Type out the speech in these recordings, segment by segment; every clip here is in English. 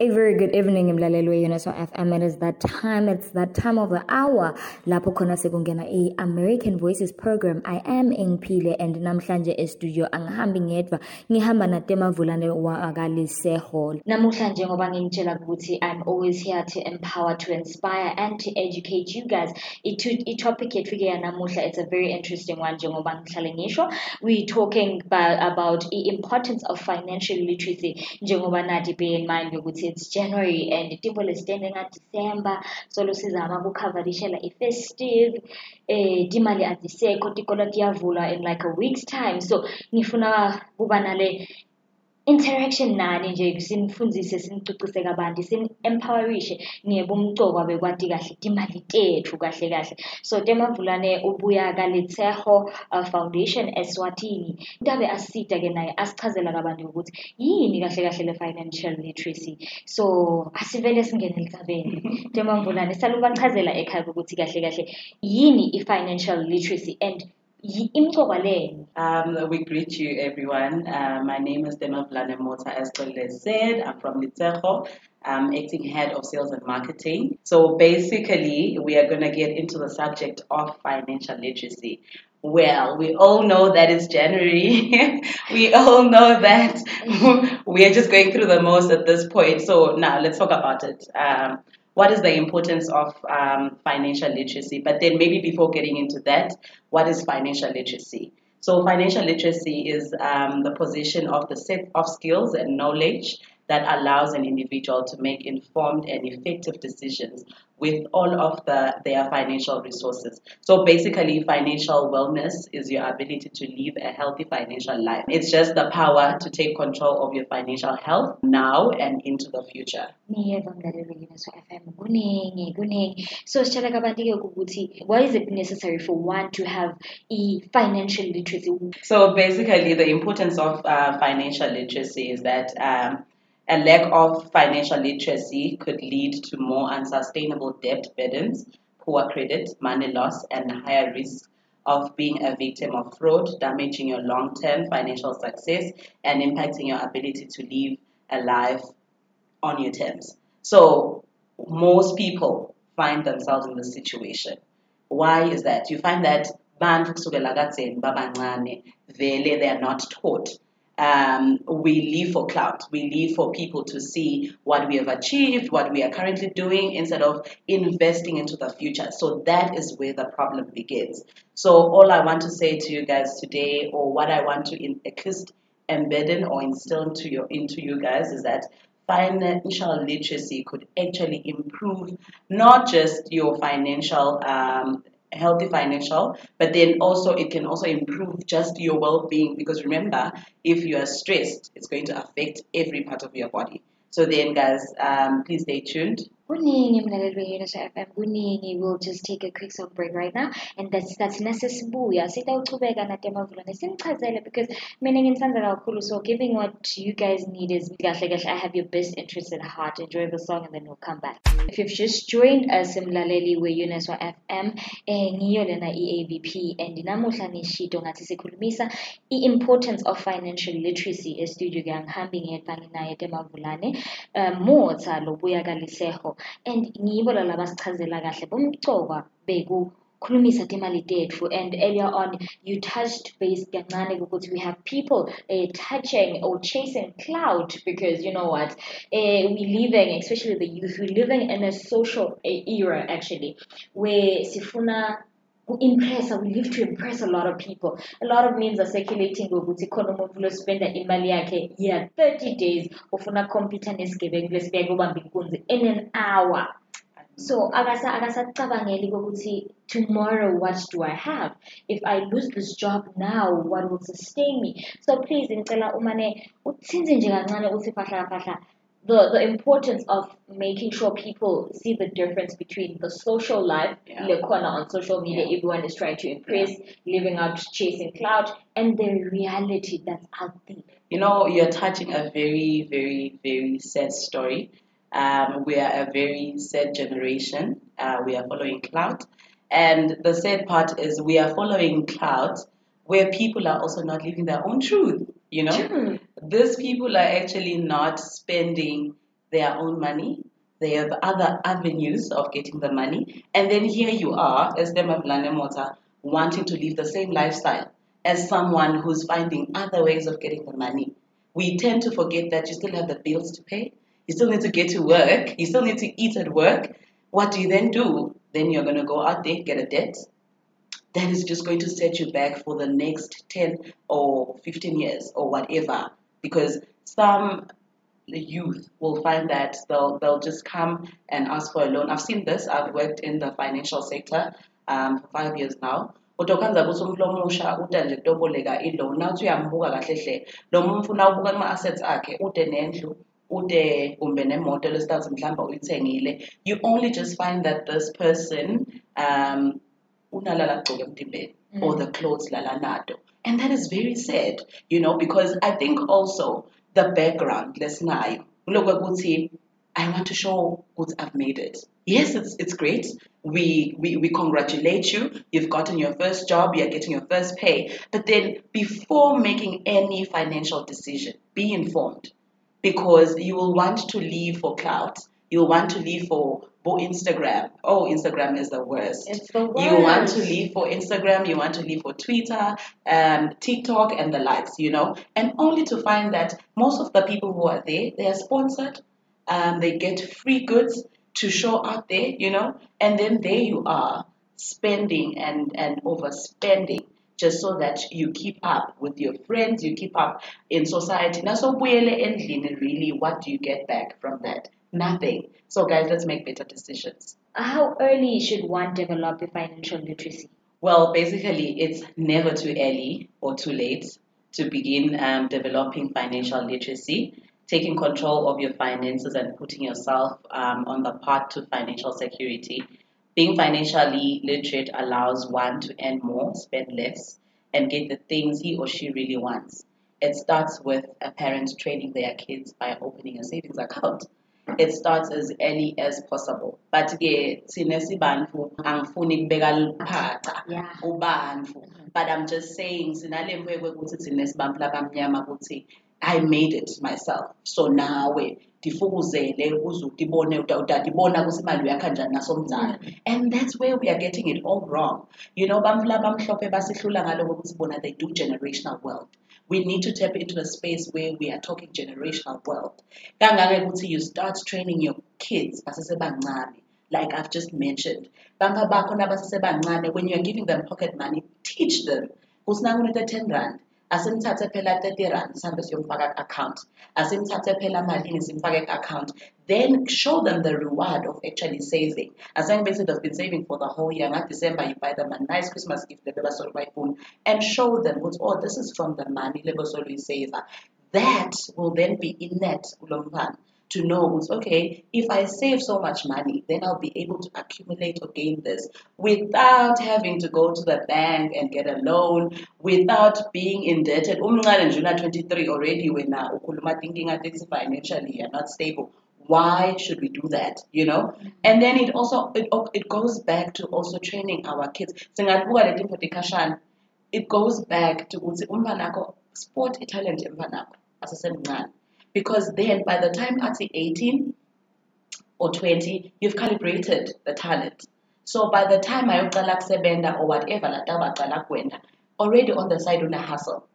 A very good evening mlaleli we-UNESWA FM. It is that time, it's that time of the hour lapho khona sekungena i-American Voices program. I am Ingphile and namhlanje e-studio angihambi ngedwa ngihamba natemavulane wakaliseho. Namuhla njengoba ngingitshela ukuthi I'm always here to empower, to inspire and to educate you guys. I-topic it's a very interesting one njengoba ngihlale ngisho. We talking about, the importance of financial literacy njengoba nadi bear in mind ukuthi it's January and timo lesitende nga December. So losizama kukhavarishela i-festive eh timali azisekho tikolo tiyavulwa in like a week's time. So ngifuna kuba nale interaction nani nje sinifundzise sinicocise kabanti sim-empowerishe. Ngebumcokwa bekwati kahle timali tethu kahle kahle. So temavulane ubuya kaliteho uh, foundation eswatini. Intabe asisita-ke naye asichazela kabanti ukuthi yini kahle kahle le-financial literacy? So asivele singene elisabeni temavulane salubachazela ekhaya ukuthi kahle kahle yini i-financial literacy and Um, we greet you, everyone. Uh, my name is Dema Vlane Mota, as Tole said. I'm from Litsejo. I'm acting head of sales and marketing. So basically, we are going to get into the subject of financial literacy. Well, we all know that it's January. we all know that we are just going through the most at this point. So now let's talk about it. Um, what is the importance of um, financial literacy? But then maybe before getting into that, what is financial literacy? So financial literacy is um, the position of the set of skills and knowledge that allows an individual to make informed and effective decisions with all of the, their financial resources. So basically, financial wellness is your ability to live a healthy financial life. It's just the power to take control of your financial health now and into the future. So why is it necessary for one to have a financial literacy? So basically, the importance of uh, financial literacy is that um, a lack of financial literacy could lead to more unsustainable debt burdens, poor credit, money loss, and higher risk of being a victim of fraud, damaging your long term financial success and impacting your ability to live a life on your terms. So, most people find themselves in this situation. Why is that? You find that they are not taught um, we live for clout. We live for people to see what we have achieved, what we are currently doing, instead of investing into the future. So that is where the problem begins. So all I want to say to you guys today, or what I want to in, at least embed in or instill into your into you guys, is that financial literacy could actually improve not just your financial um, healthy financial, but then also it can also improve just your well-being because remember, if you are stressed, it's going to affect every part of your body. So then, guys, um, please stay tuned. Kuningi mlaleli we-UNESWA FM we'll just take a quick song break right now. And that's that's nasesibuya sitawuchubeka natemavulane simchazele because mina ngimthanda kakhulu. So giving what you guys need is kahle kahle. I have your best interest at heart. Enjoy the song and then we'll come back. If you've just joined us mlaleli we-Uniso FM eh ngiyo lena i-AVP and namuhla nishito ngathi sikhulumisa i-importance of financial literacy estudio ke. Angihambi ngedwa nginaye temavulane um motha lobuya kaliseho and ngibo labasichazela kahle bomcokwa bekukhulumisa timali tetfu and earlier on you touched base kancane ukuthi we have people uh, touching or chasing cloud because you know what? Uh, we living especially the youth we living in a social era actually where sifuna impress we live to impress a lot of people. A lot of means are circulating ukuthi khona umuntu lospenda imali yakhe yeah 30 days ufuna computer nesigebengu lesibeke ubamba inkunzi in an hour. So akasa akasacabangeli kokuthi tomorrow what do I have? If I lose this job now what will sustain me? So please ngicela umane uthinze nje kancane uthi fahla fahla the, the importance of making sure people see the difference between the social life, yeah. on social media, yeah. everyone is trying to impress, yeah. living out, chasing clout, and the reality that's out there. You know, you're touching a very, very, very sad story. Um, we are a very sad generation. Uh, we are following clout. And the sad part is we are following clout where people are also not living their own truth. You know, True. These people are actually not spending their own money. They have other avenues of getting the money. And then here you are, as Dema Mota, wanting to live the same lifestyle as someone who's finding other ways of getting the money. We tend to forget that you still have the bills to pay. You still need to get to work. You still need to eat at work. What do you then do? Then you're going to go out there, get a debt. That is just going to set you back for the next 10 or 15 years or whatever. Because some youth will find that they'll, they'll just come and ask for a loan. I've seen this. I've worked in the financial sector um, for five years now. udokhanza ukuthi umuntu omusha ude nje kutoboleka i-loan nawuthi uyambuka kahle hle lo muntu ufuna ubuka ama-assets akhe ude nendlu ude kumbe nemoto lesithathu mhlawumbe uyithengile you only just find that this person um unalala kugcoka emtimbeni mm. or the clothes lala nato and that is very sad you know because i think also the background ukuthi I want to show what I've made it. Yes, it's, it's great. We, we, we congratulate you. You've gotten your first job, you're getting your first pay. But then, before making any financial decision, be informed because you will want to leave for clout. You'll want to leave for, for Instagram. Oh, Instagram is the worst. It's the worst. You want to leave for Instagram, you want to leave for Twitter, um, TikTok, and the likes, you know, and only to find that most of the people who are there, they are sponsored um, they get free goods to show out there, you know, and then there you are spending and, and overspending just so that you keep up with your friends, you keep up in society. Now, so really, what do you get back from that? Nothing. So, guys, let's make better decisions. How early should one develop the financial literacy? Well, basically, it's never too early or too late to begin um, developing financial literacy taking control of your finances and putting yourself um, on the path to financial security. Being financially literate allows one to earn more, spend less, and get the things he or she really wants. It starts with a parent training their kids by opening a savings account. It starts as early as possible. But ke thina sibantu angifuni kubeka liphaca ubantu. Mm-hmm. But I'm just saying sinalempwe ukuthi thina sibantu labamnyama ukuthi I made it myself. So nawe ndifukuzele uze udibone utadibona kusimali uyakha njani nasomdala mm-hmm. and that's where we are getting it all wrong you know bantu labamhlophe basihlula ngaloko ukuthi bona they do generational wealth we need to tap into a space where we are talking generational wealth. You start training your kids like I've just mentioned. When you're giving them pocket money teach them. Kusinangunete 10 rand asimthathe phela 30 rand sihambe siyomfaka ku-account. Asimthathe phela malini simfake ku-account. Then show them the reward of actually saving. Asengibe they've been saving for the whole year. December you buy them a nice christmas gift lebe basole bayifuna and show them ukuthi oh this is from the money lebe basole uyisava that will then be in net kulo to know okay, if I save so much money, then I'll be able to accumulate or gain this without having to go to the bank and get a loan, without being indebted. Umncane nje 23 already wena ukhuluma thinking at financially you're not stable. Why should we do that? You know? And then it also it, it goes back to also training our kids. It goes back to ukuthi umntwanakho sport talent emntwanakho asesemncane because then by the time at 18 or 20, you've calibrated the talent. So by the time I kusebenta or whatever already on the side on a hustle.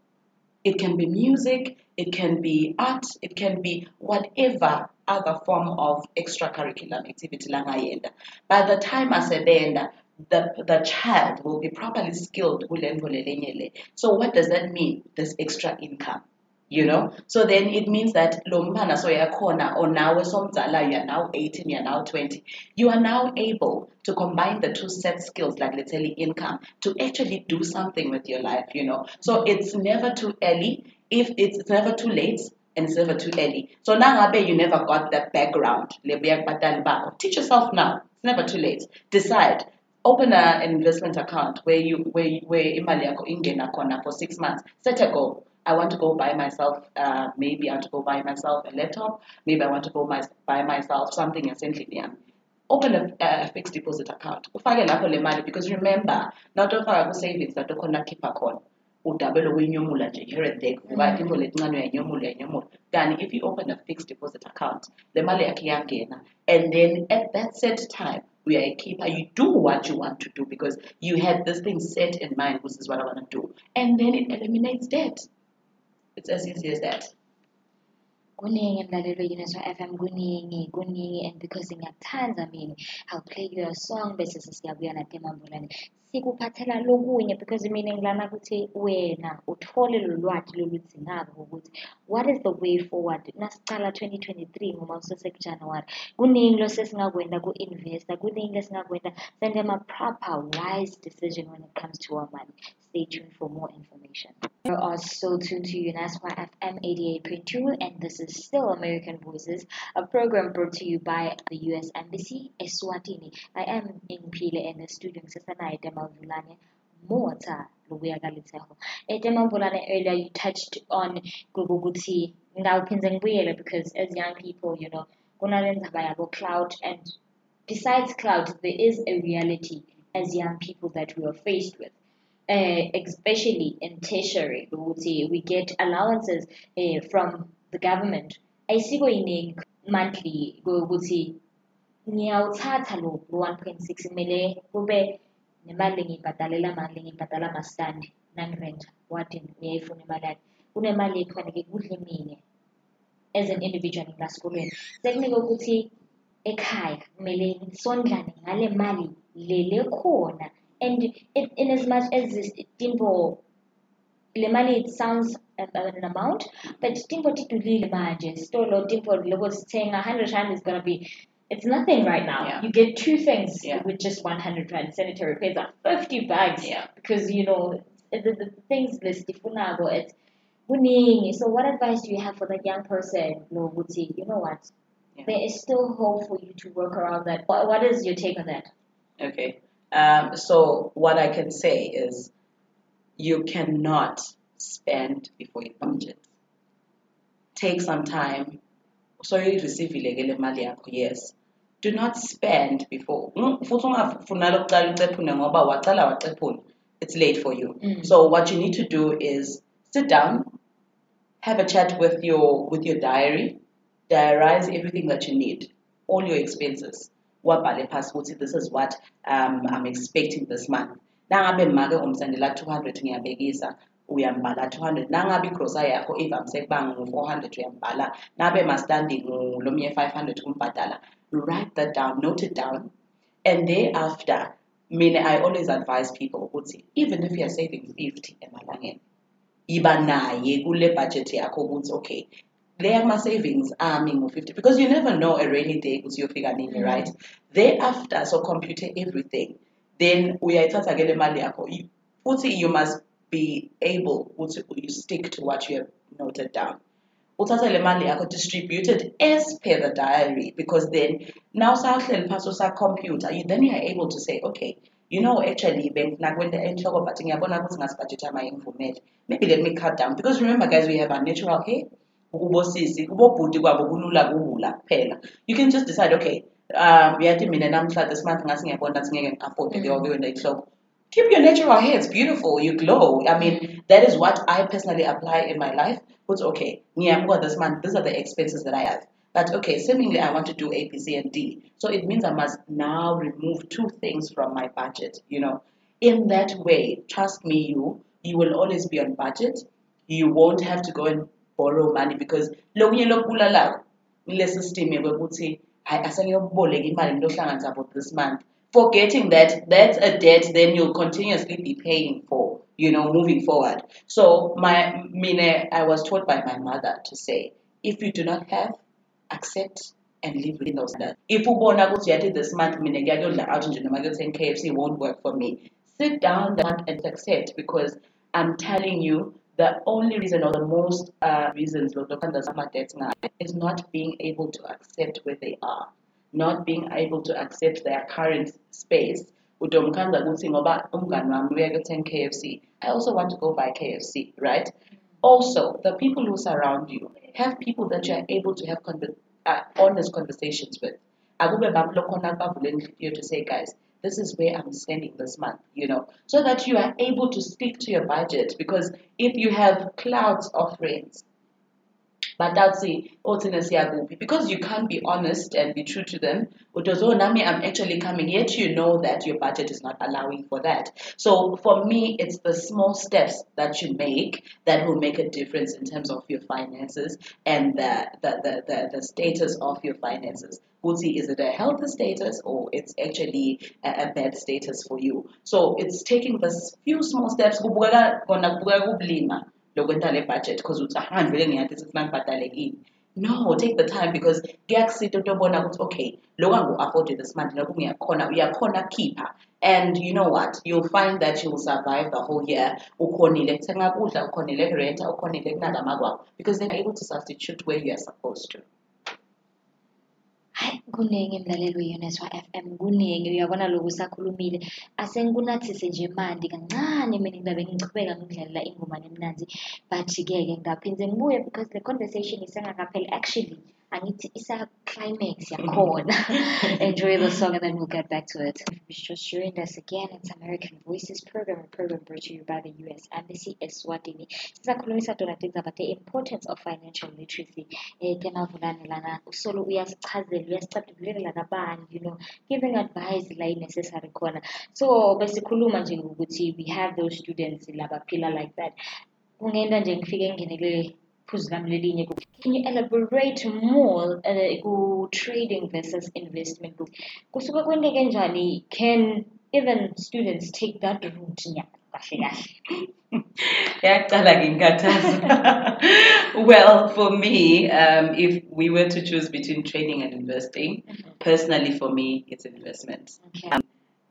It can be music, it can be art, it can be whatever other form of extracurricular activity langayenda. By the time asebenda, the, the child will be properly skilled. So what does that mean? This extra income you know? Mm-hmm. So then it means that lo mntana soyakhona or nawe somdzala you are now 18 you are now 20 you are now able to combine the two set skills like let's say income to actually do something with your life you know? So it's never too early. If it's, it's never too late and it's never too early. So now you never got that background teach yourself now. It's never too late. Decide. Open a, an investment account where you where where imali yako ingena for 6 months. Set a goal I want to go buy myself, uh, maybe I want to go buy myself a laptop, maybe I want to go my, buy myself something essentially. Open a, a fixed deposit account. Ufake lapho le money because remember, not ofaka ku savings that ukhona khipha khona. udabelo kuyinyomula nje here and there kuvuka Mm. intfo letincane uyayinyomula uyayinyomula kanti if you open a fixed deposit account le mali yakhe iyangena and then at that set time uyayikhipha you do what you want to do because you had this thing set in mind this is what i want to do and then it eliminates debt it's as easy as that. Kuningi mlaleli we-UNESWA FM kuningi kuningi and because ngiyakuthanda mina I'll play you a song bese sesiyabuya natemambulane sikuphathela lokunye because mina ngilana ukuthi wena uthole lo lwati loludzingako ukuthi what is the way forward? Nasicala 2023 ngoma kusesekujanuwari kuningi losesingakwenza ku-investa kuningi lesingakwenza senze ama-proper wise decision when it comes to our money. Stay tuned for more information. You are so tuned to UNESWA FM 88.2 and this is still American Voices, a program brought to you by the US Embassy, Eswatini. I am in Pile and the studio Sasana Demavulane Mota Galiteho. Edemavulane earlier you touched on Guguguti Ngawpinzangwele because as young people, you know, kunalenza yabo cloud and besides cloud there is a reality as young people that we are faced with uh, especially in tertiary we get allowances uh, from the government ayisiko yiningi monthly ukuthi ngiyawuthatha lo 1.6 kumele kube nemali engiyibhadalela mali ngiyibhadala masitandi nangirenta wadini uyayifuna imali yakhe. Kunemali ekufanele kudle mina as an individual ngilasikolweni sekunike ukuthi ekhaya kumele sondlane ngale mali lele khona. And it, in as much as timbo le mali it sounds an, amount but timbo tidulile manje. Stolo timbo loko sithenga 100 rand is to be it's nothing right now Yeah. you get two things Yeah. with just 100 rand sanitary pads are 50 bags Yeah. because you know the, the, things list it's kuningi so what advice do you have for that young person lo ukuthi you know what there is still hope for you to work around that what, what is your take on that Okay. Um, so what I can say is you cannot spend before you budget. Take some time. So you receive le mali yakho, yes. Do not spend before. Mm, futhi ungafuna lokucala ucephune ngoba wacala wacephuna. It's late for you. Mm. So what you need to do is sit down, have a chat with your with your diary, diarize everything that you need, all your expenses. Wabhale phasi ukuthi this is what um, I'm expecting this month. Nangabe make umsendela 200 ngiyabekisa uyambhala 200 nangabe igrosa yakho ivamise kuba ngu-400 uyambhala nabe mastandi ngolomnye 500 kumbhadala write that down note it down. And thereafter mina i always advise people ukuthi even if you're saving 50 emalangeni iba naye kule budget yakho ukuthi okay le ama-savings ami ngu-50 because you never know a rainy day ukuthi uyofika nini Mhm. right? Thereafter so compute everything then uyayithatha ke le mali yakho. Futhi you must be able ukuthi you stick to what you have noted down. Uthathe le mali yakho distributed as per the diary because then now sawuhleli phasi usacomputer you then you are able to say okay you know actually bengifuna kwenta enhloko but ngiyabona ukuthi ngasibhajethi amayingivumele maybe let me cut down because remember guys we have our natural hair kubosisi kubobhuti kwabo kulula kubula kuphela. You can just decide okay um uyathi mina namhla this month ngasi ngiyabona ukuthi ngeke ngi-afford Mm. kuyona ihloko keep your natural hair it's beautiful you glow. I mean that is what i personally apply in my life. But okay Yeah, I've ngiyabuka this month these are the expenses that i have. But okay seemingly i want to do a b c and d. So it means i must now remove two things from my budget you know. In that way trust me you you will always be on budget. You won't have to go and borrow money because lokunye lokubulalako ile system yokuthi hayi asengiyoboleka imali ngiyohlanganisa for this month forgetting that that's a debt then you'll continuously be paying for you know moving forward. So my mine i was taught by my mother to say if you do not have accept and live within those standards. If ubona ukuthi yathi this month mina ngiyakuyodla out nje noma kuyothenga KFC won't work for me. Sit down and accept because i'm telling you the only reason or the most uh, reasons lokanda sama debts ngayo is not being able to accept where they are not being able to accept their current space KFC I also want to go buy KFC right? Also the people who surround you have people that you are able to have uh, honest conversations with. Akube babulokhona bavule inhliziyo to say guys this is where I'm spending this month, you know, so that you are able to stick to your budget. Because if you have clouds of friends, but that's ultimate because you can't be honest and be true to them. Oh, Nami, I'm actually coming, yet you know that your budget is not allowing for that. So for me, it's the small steps that you make that will make a difference in terms of your finances and the the, the, the, the status of your finances. Uzi, is it a healthy status or it's actually a, a bad status for you? So it's taking the few small steps lokwenta le budget because uthi aha vele ngiyathi sithi ngibhadale ini. No take the time because kuyakusita into yobona ukuthi okay loku angu-afforde this month loku ngiyakhona uyakhona khipha and you know what? You'll find that you will survive the whole year. Ukhonile kuthenga kudla ukhonile kurenta ukhonile kunaka makwakho because they're able to substitute where you are supposed to Hayi kuningi mlaleli we-Yoneswa F_M kuningi uyabona lokhu usakhulumile asengikunathise nje mandi kancane mina ngizabe ngichubeka ngikudlalela ingoma lemnanzi but-ke ke ngaphinde ngibuye because le conversation isengakapheli actually angithi isa-climax yeah, corn. enjoy the song and then we'll get back to it. Just joined us again it's American Voices program a program brought to you by the US Embassy Eswatini sisakhulumisa tona about the importance of financial literacy eh temavulane lana usolo uyasichazela uyasicadulela kabani you know giving advice la necessary khona so besikhuluma nje ukuthi we have those students labaphila like that. kungenda nje ngifike can you elaborate more uh, ku-trading versus investment book kusuke kwenteke njani can even students take that route nyana kahle kahle well for me um, if we were to choose between trading and investing mm-hmm. personally for me it's investment. Okay. um,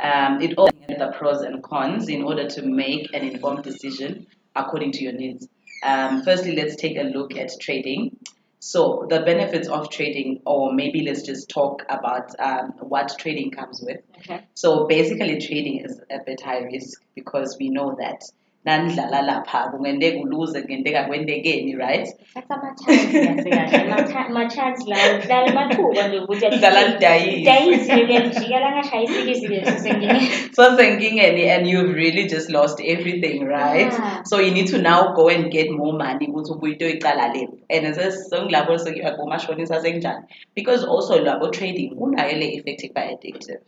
um, it all the pros and cons in order to make an informed decision according to your needs um, firstly, let's take a look at trading. So, the benefits of trading, or maybe let's just talk about um, what trading comes with. Okay. So, basically, trading is a bit high risk because we know that nanidlala lapha kungenteka uluze kungenteka kwendekeni right ama-chance la udlala amathuba nje ukuthi dlala lidayisi so senkingeni and you've really just lost everything right? Yeah. so you need to now go and get more money ukuthi ubuye into oyicala lepho and sengilabo sekuyiwa komashonisa sekunjani because also labo trading unayo le effective by addictive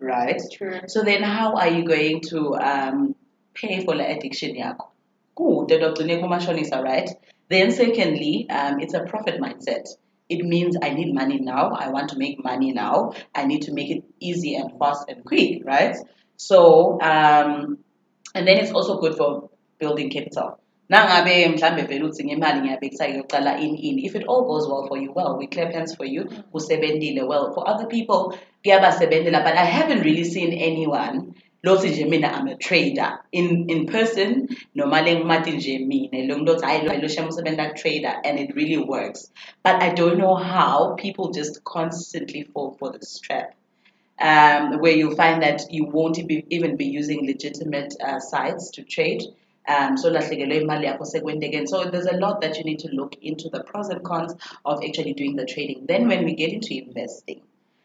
right? True. so then how are you going to um, pay for the addiction yakho kude dogcine kumashonisa right then secondly um, it's a profit mindset it means I need money now. I want to make money now. I need to make it easy and fast and quick, right? So, um, and then it's also good for building capital. nangabe mhlambe vele uthi ngemali ngiyabekisa ngiyocala in in if it all goes well for you well we clap hands for you usebentile well for other people kuyabasebentela but i haven't really seen anyone lothi nje mina I'm a trader. In in person noma lengimathi nje mina. Lo muntu othi hayi lo shema usebenza trader and it really works. But I don't know how people just constantly fall for this trap um, where you find that you won't be, even be using legitimate uh, sites to trade. Um, so again. so there's a lot that you need to look into the pros and cons of actually doing the trading. Then when we get into investing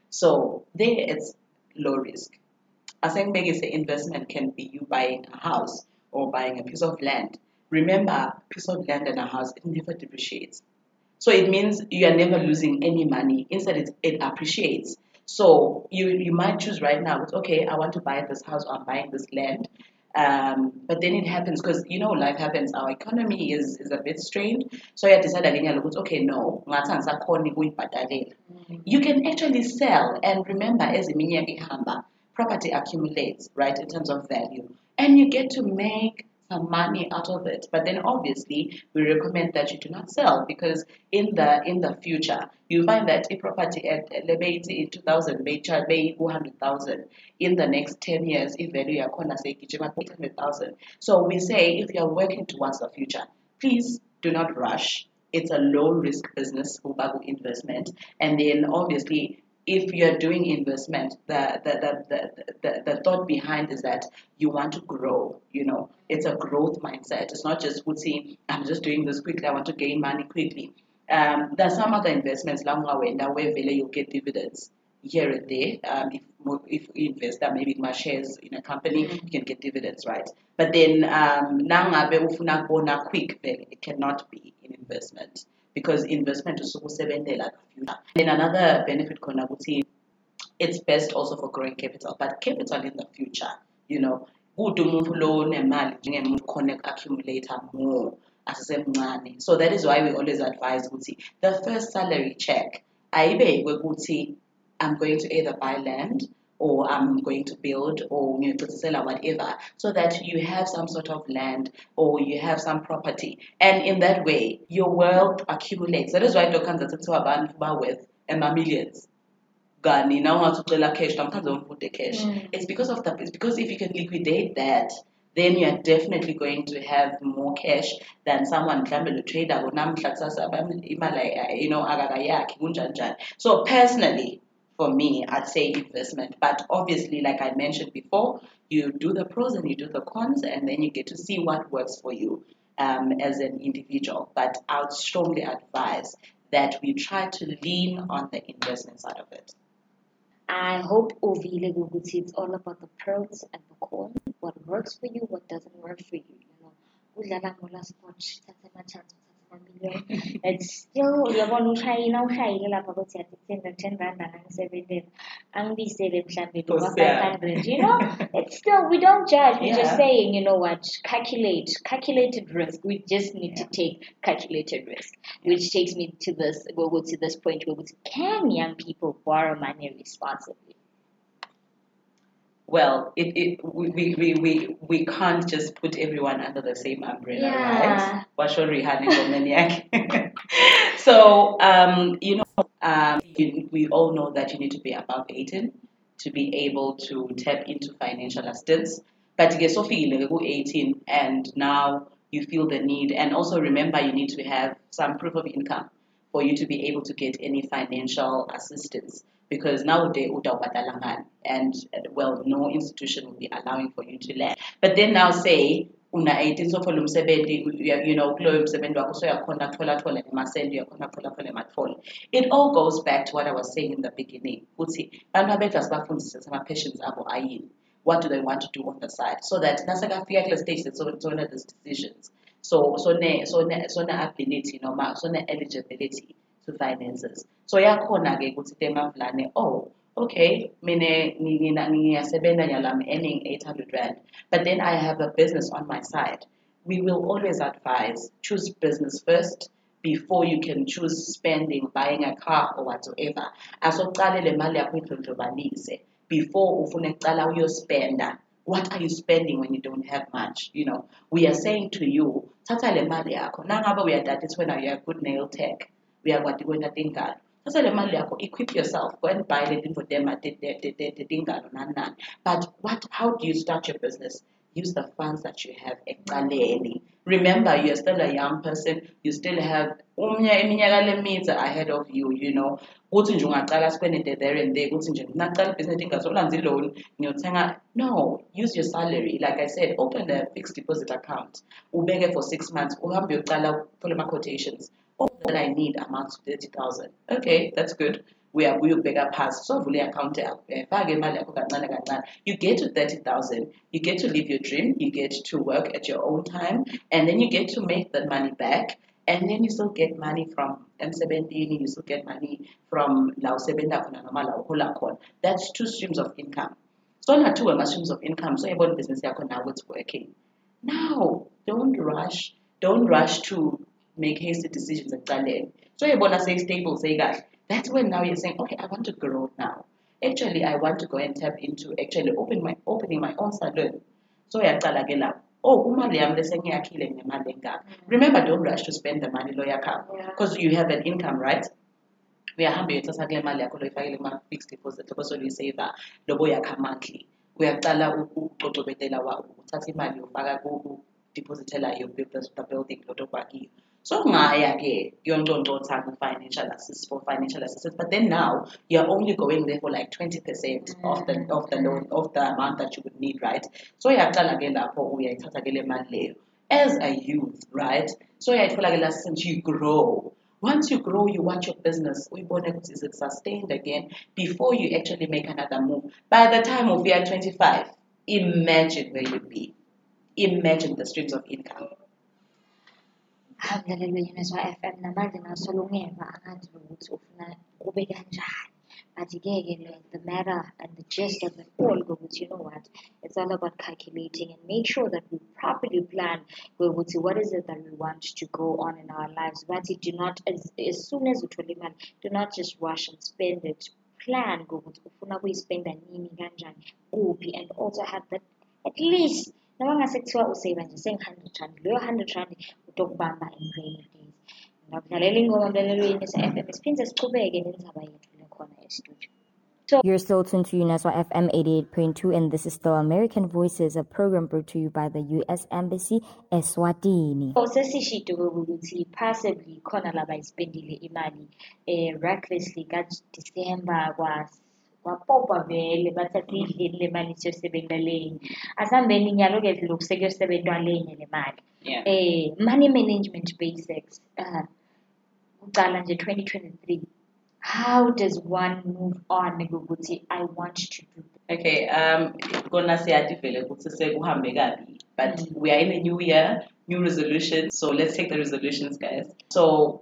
so there it's low risk I think biggest investment can be you buying a house or buying a piece of land. Remember, a piece of land and a house, it never depreciates. So it means you are never losing any money. Instead, it, it appreciates. So you, you might choose right now, okay, I want to buy this house or I'm buying this land. Um, but then it happens because you know life happens. Our economy is, is a bit strained. So you decide again, okay, no, mm. you can actually sell and remember as a property accumulates, right, in terms of value. And you get to make some money out of it. But then obviously we recommend that you do not sell because in the in the future you find that a property at Lebate in 2000 may charge 400,000 in the next 10 years if value yakona say 800,000. So we say if you are working towards the future, please do not rush. It's a low risk business, investment. And then obviously if you're doing investment, the, the, the, the, the, thought behind is that you want to grow, you know, it's a growth mindset. It's not just, see, I'm just doing this quickly, I want to gain money quickly. Um, there are some other investments, where you'll get dividends here and there. Um, if if you invest that maybe my shares in a company, Mm. you can get dividends, right? But then um, nangabe ufuna kubona quick, then it cannot be an investment because investment is ukusebenzela the future. Then another benefit khona ukuthi it's best also for growing capital, but capital in the future, you know, kude umuntu lo onemali njengemuntu khona accumulate more asesemncane. So that is why we always advise ukuthi the first salary check ayibekwe ukuthi I'm going to either buy land or I'm going to build or you know, to sell or whatever so that you have some sort of land or you have some property. And in that way your wealth accumulates. That is why dokhanza kuthiwa abantu ba-worth now kani na ungathi cash namkhanze umfude cash. Mm. it's because of that it's because if you can liquidate that then you're definitely going to have more cash than someone mhlambe lo trader namhla kusasa imali you know akakayakhi kunjani njani. So personally for me i'd say investment. But obviously like i mentioned before you do the pros and you do the cons and then you get to see what works for you um, as an individual. But i would strongly advise that we try to lean on the investment side of it. I hope uvile ukuthi it's all about the pros and the cons, what works for you, what doesn't work for you. You know, udlala ngola sport, thatha ama-chance, ama-million. It's still uyabona ushayile lapha ukuthi yathenga ten rand anangisebenzela angibisele mhlambe Nkosi noma five yami. hundred you know? It's still we don't judge. We're just saying you know what? Calculate. Calculated risk. We just need to take calculated risk which takes me to this we'll go to this point where we can young people borrow money responsibly Well, it, it we, we, we, we, can't just put everyone under the same umbrella, Yeah. right? Washori maniac. so, um, you know, um, you, we all know that you need to be above 18 to be able to tap into financial assistance. But you get so feel 18 and now you feel the need. And also remember, you need to have some proof of income for you to be able to get any financial assistance because nowadays utawubhadala and uh, well no institution will be allowing for you to lend but then now say una 18 sofuna umsebenzi you know kuloyo msebenzi wakho soyakhona kuthola thola nemasendi uyakhona kuthola thola emathole it all goes back to what i was saying in the beginning. Ukuthi abantu abedla sibafundise ama-passions abo ayini what do they want to do on the side? So that nasekafika kule stage sezona these decisions. So so ne so so noma so ne eligibility to finances. So yakhona ke ukuthi temavulane oh okay ngina- ngiyasebenza nyala I'm earning 800 rand but then I have a business on my side. We will always advise choose business first before you can choose spending buying a car or whatsoever. Asoqale le mali yakho idlondlobalise before ufune kucala uyospenda. What are you spending when you don't have much? You know we are saying to you thatha le mali yakho. Nangabe uyadata ithi wena you're good nail tech uyakwati kwenta tingalo thatha le mali yakho equip yourself go and buy le tinto tema te- te- te- te- te- tingalo nani nani. But what how do you start your business? Use the funds that you have ekuqaleni remember you're still a young person. You still have umnya- iminyaka lemize ahead of you you know. Kuthi nje ungacala it there and there. Kuthi nje nacala ibhizinisi ingazolanza loan ngiyothenga. No use your salary. Like i said open a fixed deposit account. Ubeke for six months uhambe uyocala uthola ama-quotations all that i need amounts to 30000 okay that's good. Sovula i-account yakho uyayifaka imali yakho kancane kancane you get to 30000 you get to live your dream. You get to work at your own time. And then you get to make that money back. And then you still get money from emsebentini you still get money from that's two streams of income. So na two ama-streams of income. So yabona business now it's working. Now don't rush. Don't rush to make hasty decisions ekuqaleni so yabona sey-stable seyikahle that's when now you're saying okay i want to grow now actually i want to go and tap into actually open my opening my own salon. So uyaqala ke lapho oh kumali yami bese ngiyakhile ngemali engaka mm. remember don't rush to spend the money lo yakhapha Yeah. because you have an income right? We are happy uyahamba uyothatha kule mali yakho loyifakele kuma-fixed deposit lobo soluyisaver lobo uyakha monthly. Uyaqala ucocobetela uthatha imali ufaka ku-depositela the building lo tofakiyo so ngaya-ke kuyonconcotha ku-financial assist for financial assistance but then now you're only going there for like 20 percent of the of the loan of the amount that you would need right? So uyaqala-ke lapho uyayithatha ke le mali leyo as a youth right? So uyayithola ke la since you grow. Once you grow you watch your business ukuthi is it sustained again before you actually make another move. By the time of year 25 imagine where you'd be. Imagine the streams of income Mlaleli weNSA FM namanje nasolungeva angazi ukuthi ufuna. But-ke ke the matter and the gist of it all ukuthi you know what, it's all about calculating and make sure that we properly plan what is it that we want to go on in our lives. But do not as, as soon as uthole imali, do not just rush and spend it. Plan ukuthi ufuna kuyispenda nini kanjani kuphi and also have that at least noma ngase kuthiwa useva nje sengi-hundred rand leyo hundred rand rainy days ngakudlalela ingoma se-fm siphinde sichubeke nendaba yethu lekhona estudio You're still tuned to UNESWA FM 88.2, and this is still American Voices, a program brought to you by the U.S. Embassy, Eswatini. Sesishito possibly khona laba ispendile imali eh recklessly ka-December kwa wapopa vele bathatha idlini le mali asihambeni nyalo-ke lokhu sekuyosebentwa lenye le mali yeah. Eh money management basics uh, kucala nje 2023 how does one move on ukuthi i want to do? Okay, um, kona siyati vele ukuthi sekuhambe kabi, but we are in a new year, new resolutions. So let's take the resolutions, guys. So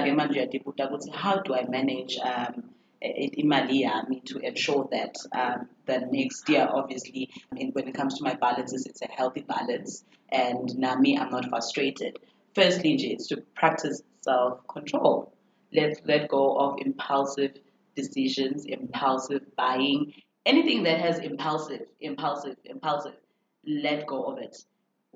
ke manje uyadibuta ukuthi how do I manage um i- imali yami to ensure that um, the next year, obviously, I mean, when it comes to my balances, it's a healthy balance, and nami, I'm not frustrated. Firstly, it's to practice self-control. Let's let go of impulsive decisions, impulsive buying, anything that has impulsive, impulsive, impulsive. Let go of it.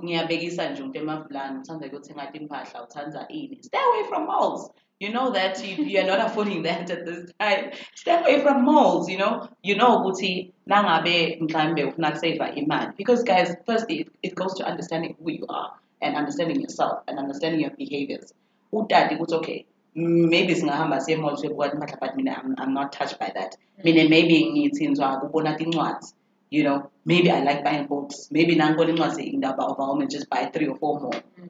Ngiyabekisa nje umuntu emavulana uthanda ukuyothenga impahla uthanda ini. Stay away from malls. You know that you, you are not affording that at this time. Stay away from malls you know. You know ukuthi nangabe mhlambe ufuna kuseva imali. Because guys firstly it, it goes to understanding who you are and understanding yourself and understanding your behaviors. Utati ukuthi okay maybe singahamba siye emall siyobuka impahla but mina I'm, i'm not touched by that. Mina maybe ngithi ngizwa kubona tincwadi you know, maybe I like buying books. Maybe nangibona incwadi indaba overwhelm and just buy three or four more. Mm.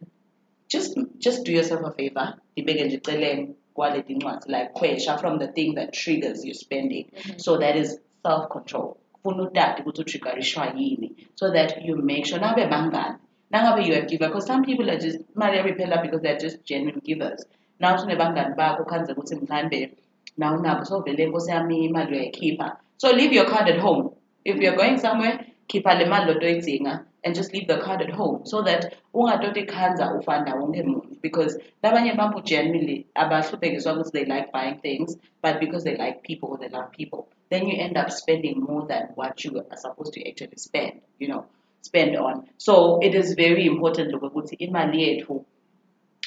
Just just do yourself a favor. Ibeke nje eceleni kwaleti incwadi like kwesha from the thing that triggers your spending. Mm-hmm. So that is self-control. Funa utati ukuthi utriggerishwa yini so that you make sure bangani. Nangabe you are giver because some people are just mali yabiphela because they're just genuine givers. Now sunebangani bakho khanze ukuthi mhlambe na unabo so vele nkosi yami imali uyayikhipha. So leave your card at home. If you're going somewhere, keep le mali lotoyidzinga and just leave the card at home so that ungatoti khanza ufanda wonke muntu because labanye abantu genuinely abahluphekiswa ukuthi they like buying things but because they like people or they love people then you end up spending more than what you are supposed to actually spend you know spend on. So it is very important ukuthi imali yethu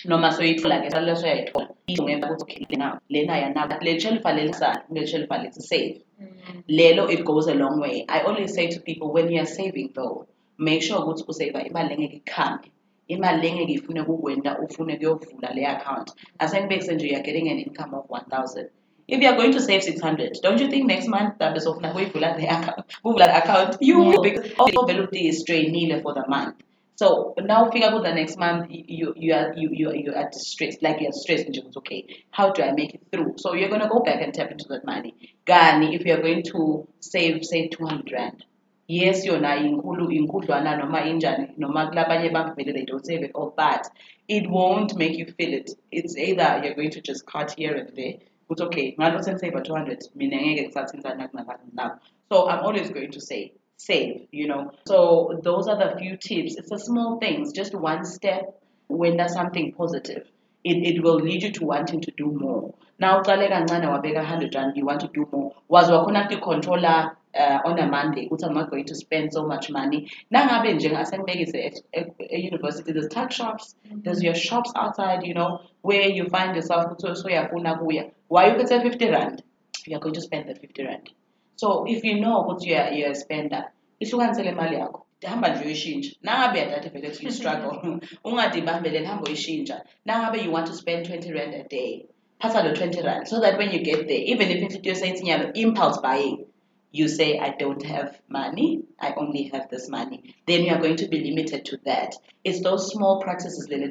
noma soyithola ke salo soyayithola izongenza ukuthi okay lena lena yanaba le shelfa lelisana le shelfa lesisave mm. lelo it goes a long way. I always say to people when you are saving though make sure ukuthi usave imali engeke ikhambe. Imali engeke ifune kukwenta ufune kuyovula le account. Asengibekise nje you are getting an income of 1000 if you are going to save 600 don't you think next month that besofuna kuyivula the account kuvula the account? You will because vele uthi strainile for the month so now figure out the next month you you are you you you are distressed like you're stressed and you're okay? How do I make it through? So you're gonna go back and tap into that money. Gani if you're going to save say 200 rand. Yes yona inkulu inkudlwana noma injani noma kulabanye bavele they don't save it all but it won't make you feel it. It's either you're going to just cut here and there. But okay ngalo save 200 mina ngeke ngisathinta nabo so i'm always going to say save you know. So those are the few tips. It's the small things. Just one step when there's something positive it, it will lead you to wanting to do more. Now uqale kancane wabeka 100 rand you want to do more. Wazi wakhona kucontroller uh, on a monday ukuthi i'm not going to spend so much money. Nangabe nje ngasengibekise e-university there's tuck shops there's your shops outside you know where you find yourself so ukuthi soyafuna kuya. Why you put 50 rand? You're going to spend the 50 rand so if you know ukuthi you're, you're a spender ihlukanisele imali yakho. Hamba nje uyishintsha nangabe yadade vele you struggle. Ungadibambeleli hamba uyishintsha nangabe you want to spend 20 rand a day phatha lo 20 rand so that when you get there even if inhliziyo seyithi nyalo impulse buying you say, I don't have money, I only have this money, then you are going to be limited to that. It's those small practices, lele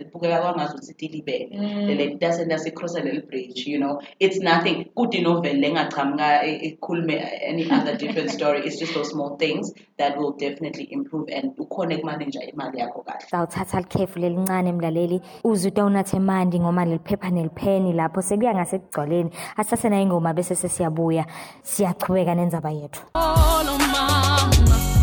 doesn't does cross a little bridge, you know. It's nothing. Ngachamga ikhulume any other different story. It's just those small things that will definitely improve and ukhone kumanager imali yakho kahle. Sawuthatha likhefu lelincane mlaleli uze utawunathe mandi ngoma leliphepha nelipheni lapho sekuya ngasekugcwaleni asase nayo ingoma bese sesiyabuya siyachubeka nendzaba yethu ubomi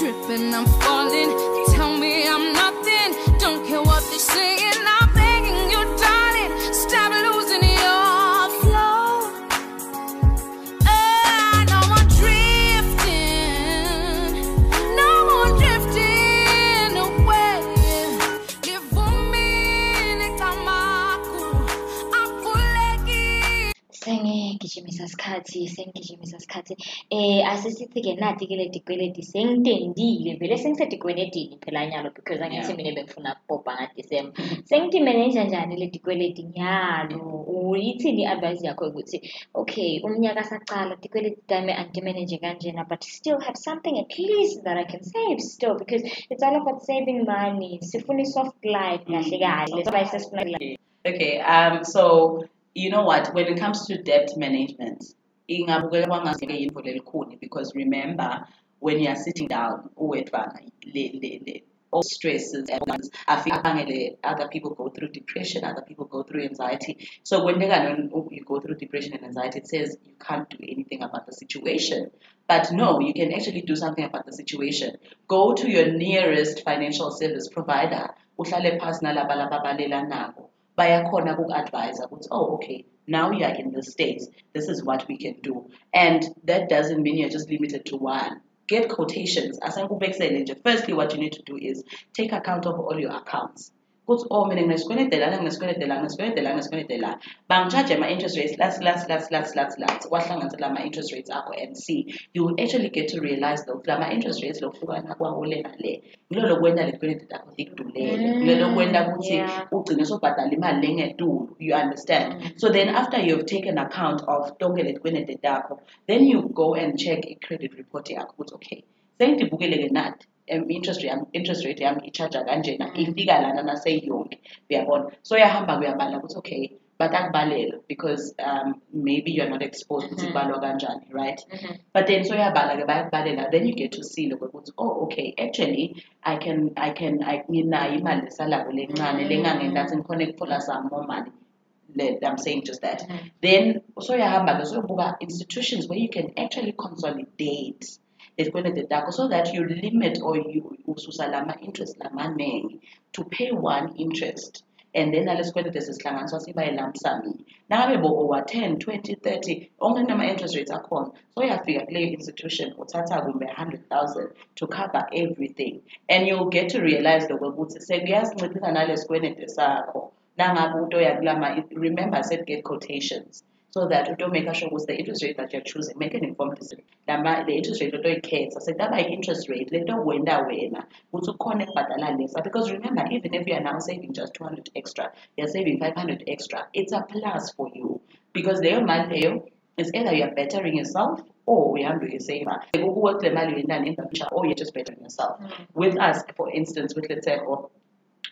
tripping, I'm falling. Tell me I'm nothing, don't care what they're saying. Sengigijimisa sikhathi sengigijimisa eh le tikweleti sengitendile vele phela nyalo because angithi mina bengifuna ngadisemba njani nyalo? Uyithini i-advice yakho ukuthi okay umnyaka sacala tikweleti andimeneje kanjena but still have something at least that i can save still because it's all about saving money. Sifuna i-soft life kahle kahle. like sesifuna Okay, um, so you know what? When it comes to debt management, because remember when you are sitting down all stresses and afika abangele other people go through depression, other people go through anxiety. So when you go through depression and anxiety, it says you can't do anything about the situation. But no, you can actually do something about the situation. Go to your nearest financial service provider. Uhlale. Bayakhona kuku-advise ukuthi oh okay now you are in the states this is what we can do. And that doesn't mean you're just limited to one. Get quotations. Asengikubekisele nje. Firstly what you need to do is take account of all your accounts ukuthi oh mina nginesikwelede lana nginesikwelede lana nginesikwelede lana nginesikwelede la bangi-charge ama-interest rates lats lats lats lats lats lats wahlanganisela ama-interest rates akho and see you will actually get to realize though lama-interest rates lokuhlukana kwawo le. Nale ngilo lokwenta letikwelede takho zikudulele ngilo lokwenta ukuthi ugcine sobhadala imali lengetulu you understand? So then after you've taken account of tonke letikwelede takho then you go and check i-credit report yakho ukuthi okay sengidibukele-ke nathi um, Um, interest yami interest rate yami i-charge kanjena ifika lana naseyonke uyabona? So uyahamba kuyabala ukuthi okay batakubalela because um, maybe you're not exposed ukuthi mm-hmm. kubalwa kanjani right? Mm-hmm. But then so uyabala-ke bayakubalela then you get to see lokho ukuthi oh okay actually i can i can I- nginayo imali lesalako lencane mm-hmm. lengangenta ukuthi ngikhone ukuthola some more money. I'm saying just that. Then so uyahamba-ke soyobuka institutions where you can actually consolidate so that you limit or you ususa lama interest lamaningi to pay one interest. And then nalesikweleti sesihlanganiswa siba sum nangabe bo-over 10 20 30 onke nama-interest rates akhona. So uyafika kuleyo institution uthatha kumbe 100000 to cover everything. And you'll get to realize lokho ukuthi sekuyasinciphisa nalesikweleti sakho. Nangabe utoya kulama remember said get quotations so that you don't make sure ukuthi the interest rate that you're choosing. Make an informed decision. The interest rate otoyikhetha sekungaba i-interest rate lento wenda wena ukuthi ukhona lesa because remember even if you are now saving just 200 extra you're saving 500 extra it's a plus for you. Because leyo mali leyo is either you're bettering yourself or uhambe uyisaver kuwe kule mali uyinani the future or you're just bettering yourself. Mm. With us for instance with let's say or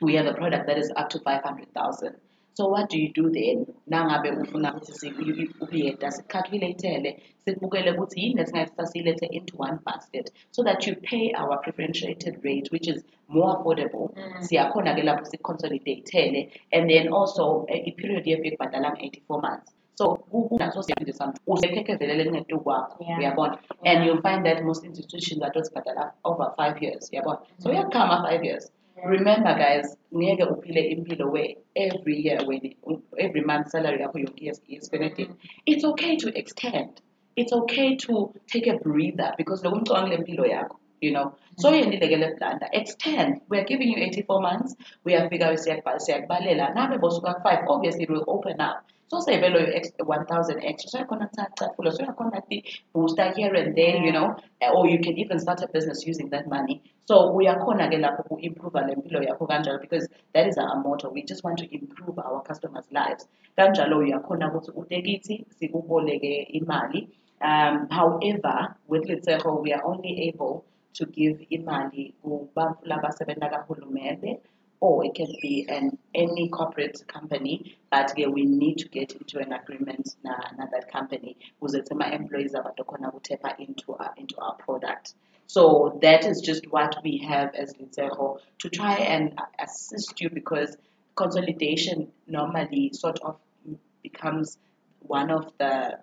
we have a product that is up to 500,000. So what do you do then? Nangabe ufuna ukuthi ubiyeda sicalculate sikubukele ukuthi yini lesingathi sasilethe into one basket so that you pay our preferentiated rate which is more affordable. Mm. Siyakhona ke lapho siconsolidate and then also eh, i-period yefike kubhadala 84 months. So kunaso siyafundisa usekhekezelele lingetu kwakho uyabona and you'll find that most institutions are just bhadala over 5 years uyabona so mm. uyakhama 5 years Remember, guys, ngeke uphile impilo where every year when every month salary yakho yonke is benefit. It's okay to extend. It's okay to take a breather because lo umcwangile impilo yakho, you know. So yendile ke le blanda. Extend. We are giving you 84 months. We are figure siyakubalela. Nabe bosuka 5, obviously it will open up. So say velo 1000 extra. So yakhona thatha fulo. So yakhona the booster here and there, you know. Or you can even start a business using that money. So uyakhona ke lapho ku-improve le mpilo yakho kanjalo because that is our motto. We just want to improve our customers' lives. Kanjalo uyakhona ukuthi utekithi sikuboleke imali. Um, however, with Letshego, we are only able to give imali kubantu labasebenza kahulumende or it can be an any corporate company but we need to get into an agreement na, na that company. Ukuze kuthi ama-employees abadokhona kutapha into our, into our product. So that is just what we have as Letshego to try and assist you because consolidation normally sort of becomes one of the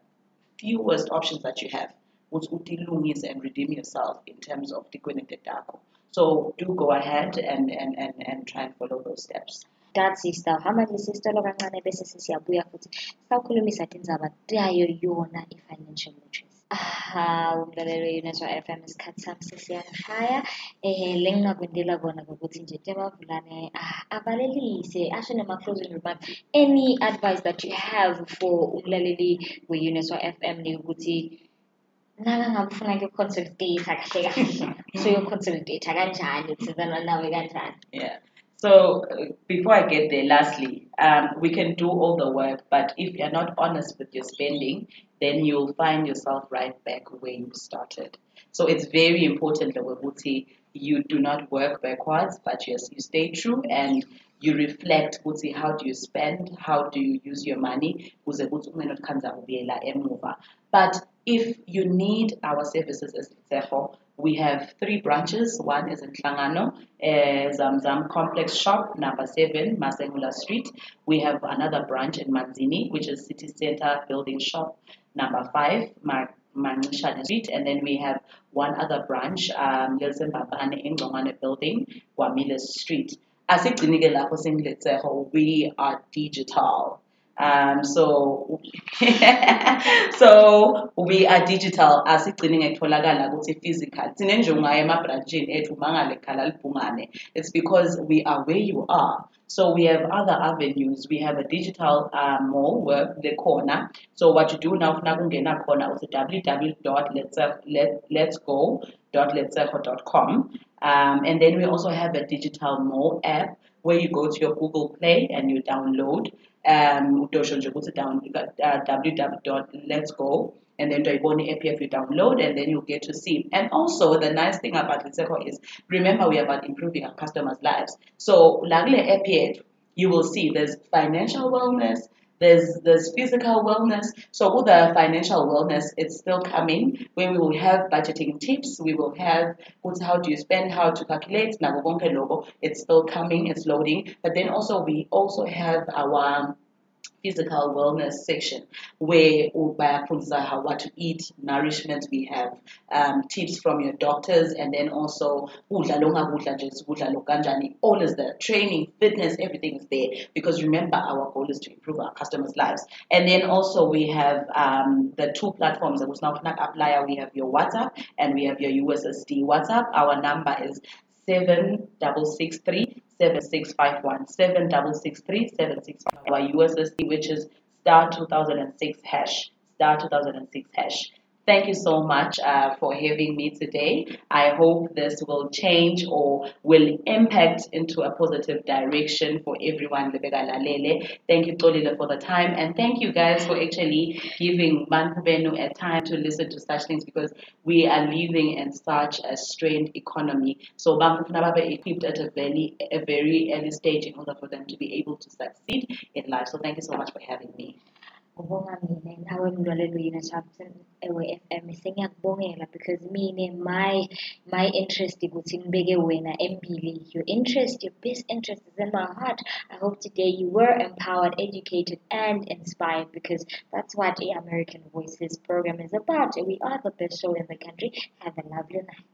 fewest options that you have ukuthi utilungise and redeem yourself in terms of the tikwenete takho so do go ahead and, and, and, and try and follow those steps. That sister manje sisitolo kancane bese sesiyabuya futhi sawukhulumisa tindzaba tayo yona i-financial literacy aha umlalelo we-uneswa f m isikhathi sami sesiyangishaya um le ngingakwendela kona ngokuthi nje temavulane ah, avalelise asho nema-closing remarks any advice that you have for umlaleli we-UNESWA FM ni ukuthi nakangabe ufuna ukuconsolidate kahle kahle so kanjani ukusizana nawe kanjani Yeah. So uh, before I get there, lastly, um, we can do all the work, but if you're not honest with your spending, then you'll find yourself right back where you started. So it's very important that Webuti, you do not work backwards, but yes, you stay true and you reflect Buti, how do you spend, how do you use your money, ukuze kuthi ungenokhanza ubuyela emuva. But if you need our services as Letshego, we have three branches. One is in Nhlangano, uh, Zamzam Complex Shop, number seven, Masengula Street. We have another branch in Manzini, which is City Center Building Shop, number five, Ma- Manishane Street. And then we have one other branch, um, Lilson Babane in Ngongane Building, Wamile Street. Asigcinike lapho sengilitseho, we are digital. Um, so, so we are digital asigcini ngekutholakala ukuthi physical sinenjongo ethu mangale khala libhungane it's because we are where you are. So we have other avenues. We have a digital uh, mall where the corner. So what you do now ufuna kungena khona uthi www.letsgo.letseho.com um, and then we also have a digital mall app where you go to your Google Play and you download um udosho nje ukuthi down uh, www.letsgo and then Doiboni app if you download and then you get to see. And also the nice thing about Letshego is remember we are about improving our customers' lives. So Lagle app yet, you will see there's financial wellness, there's there's physical wellness. So with the financial wellness, it's still coming When we will have budgeting tips, we will have what's how do you spend, how to calculate, logo, it's still coming, it's loading. But then also we also have our physical wellness section where bayafunza how what to eat, nourishment. We have um, tips from your doctors, and then also. All is there. Training, fitness, everything is there. Because remember, our goal is to improve our customers' lives. And then also we have um, the two platforms that was now apply. We have your WhatsApp and we have your USSD WhatsApp. Our number is seven double six three 7651 7663 7651 our USSD which is star 2006 hash star 2006 hash Thank you so much uh, for having me today. I hope this will change or will impact into a positive direction for everyone. Thank you, Tolile, for the time. And thank you guys for actually giving Manpubenu a time to listen to such things because we are living in such a strained economy. So Bangkufuna Babe equipped at a very, a very early stage in order for them to be able to succeed in life. So thank you so much for having me. Ubonga mina nawe mlaleli wena Ewe FM sengiyakubongela because mine my my interest ukuthi ngibeke wena embili your interest your best interest is in my heart. I hope today you were empowered educated and inspired because that's what the American Voices program is about. We are the best show in the country. Have a lovely night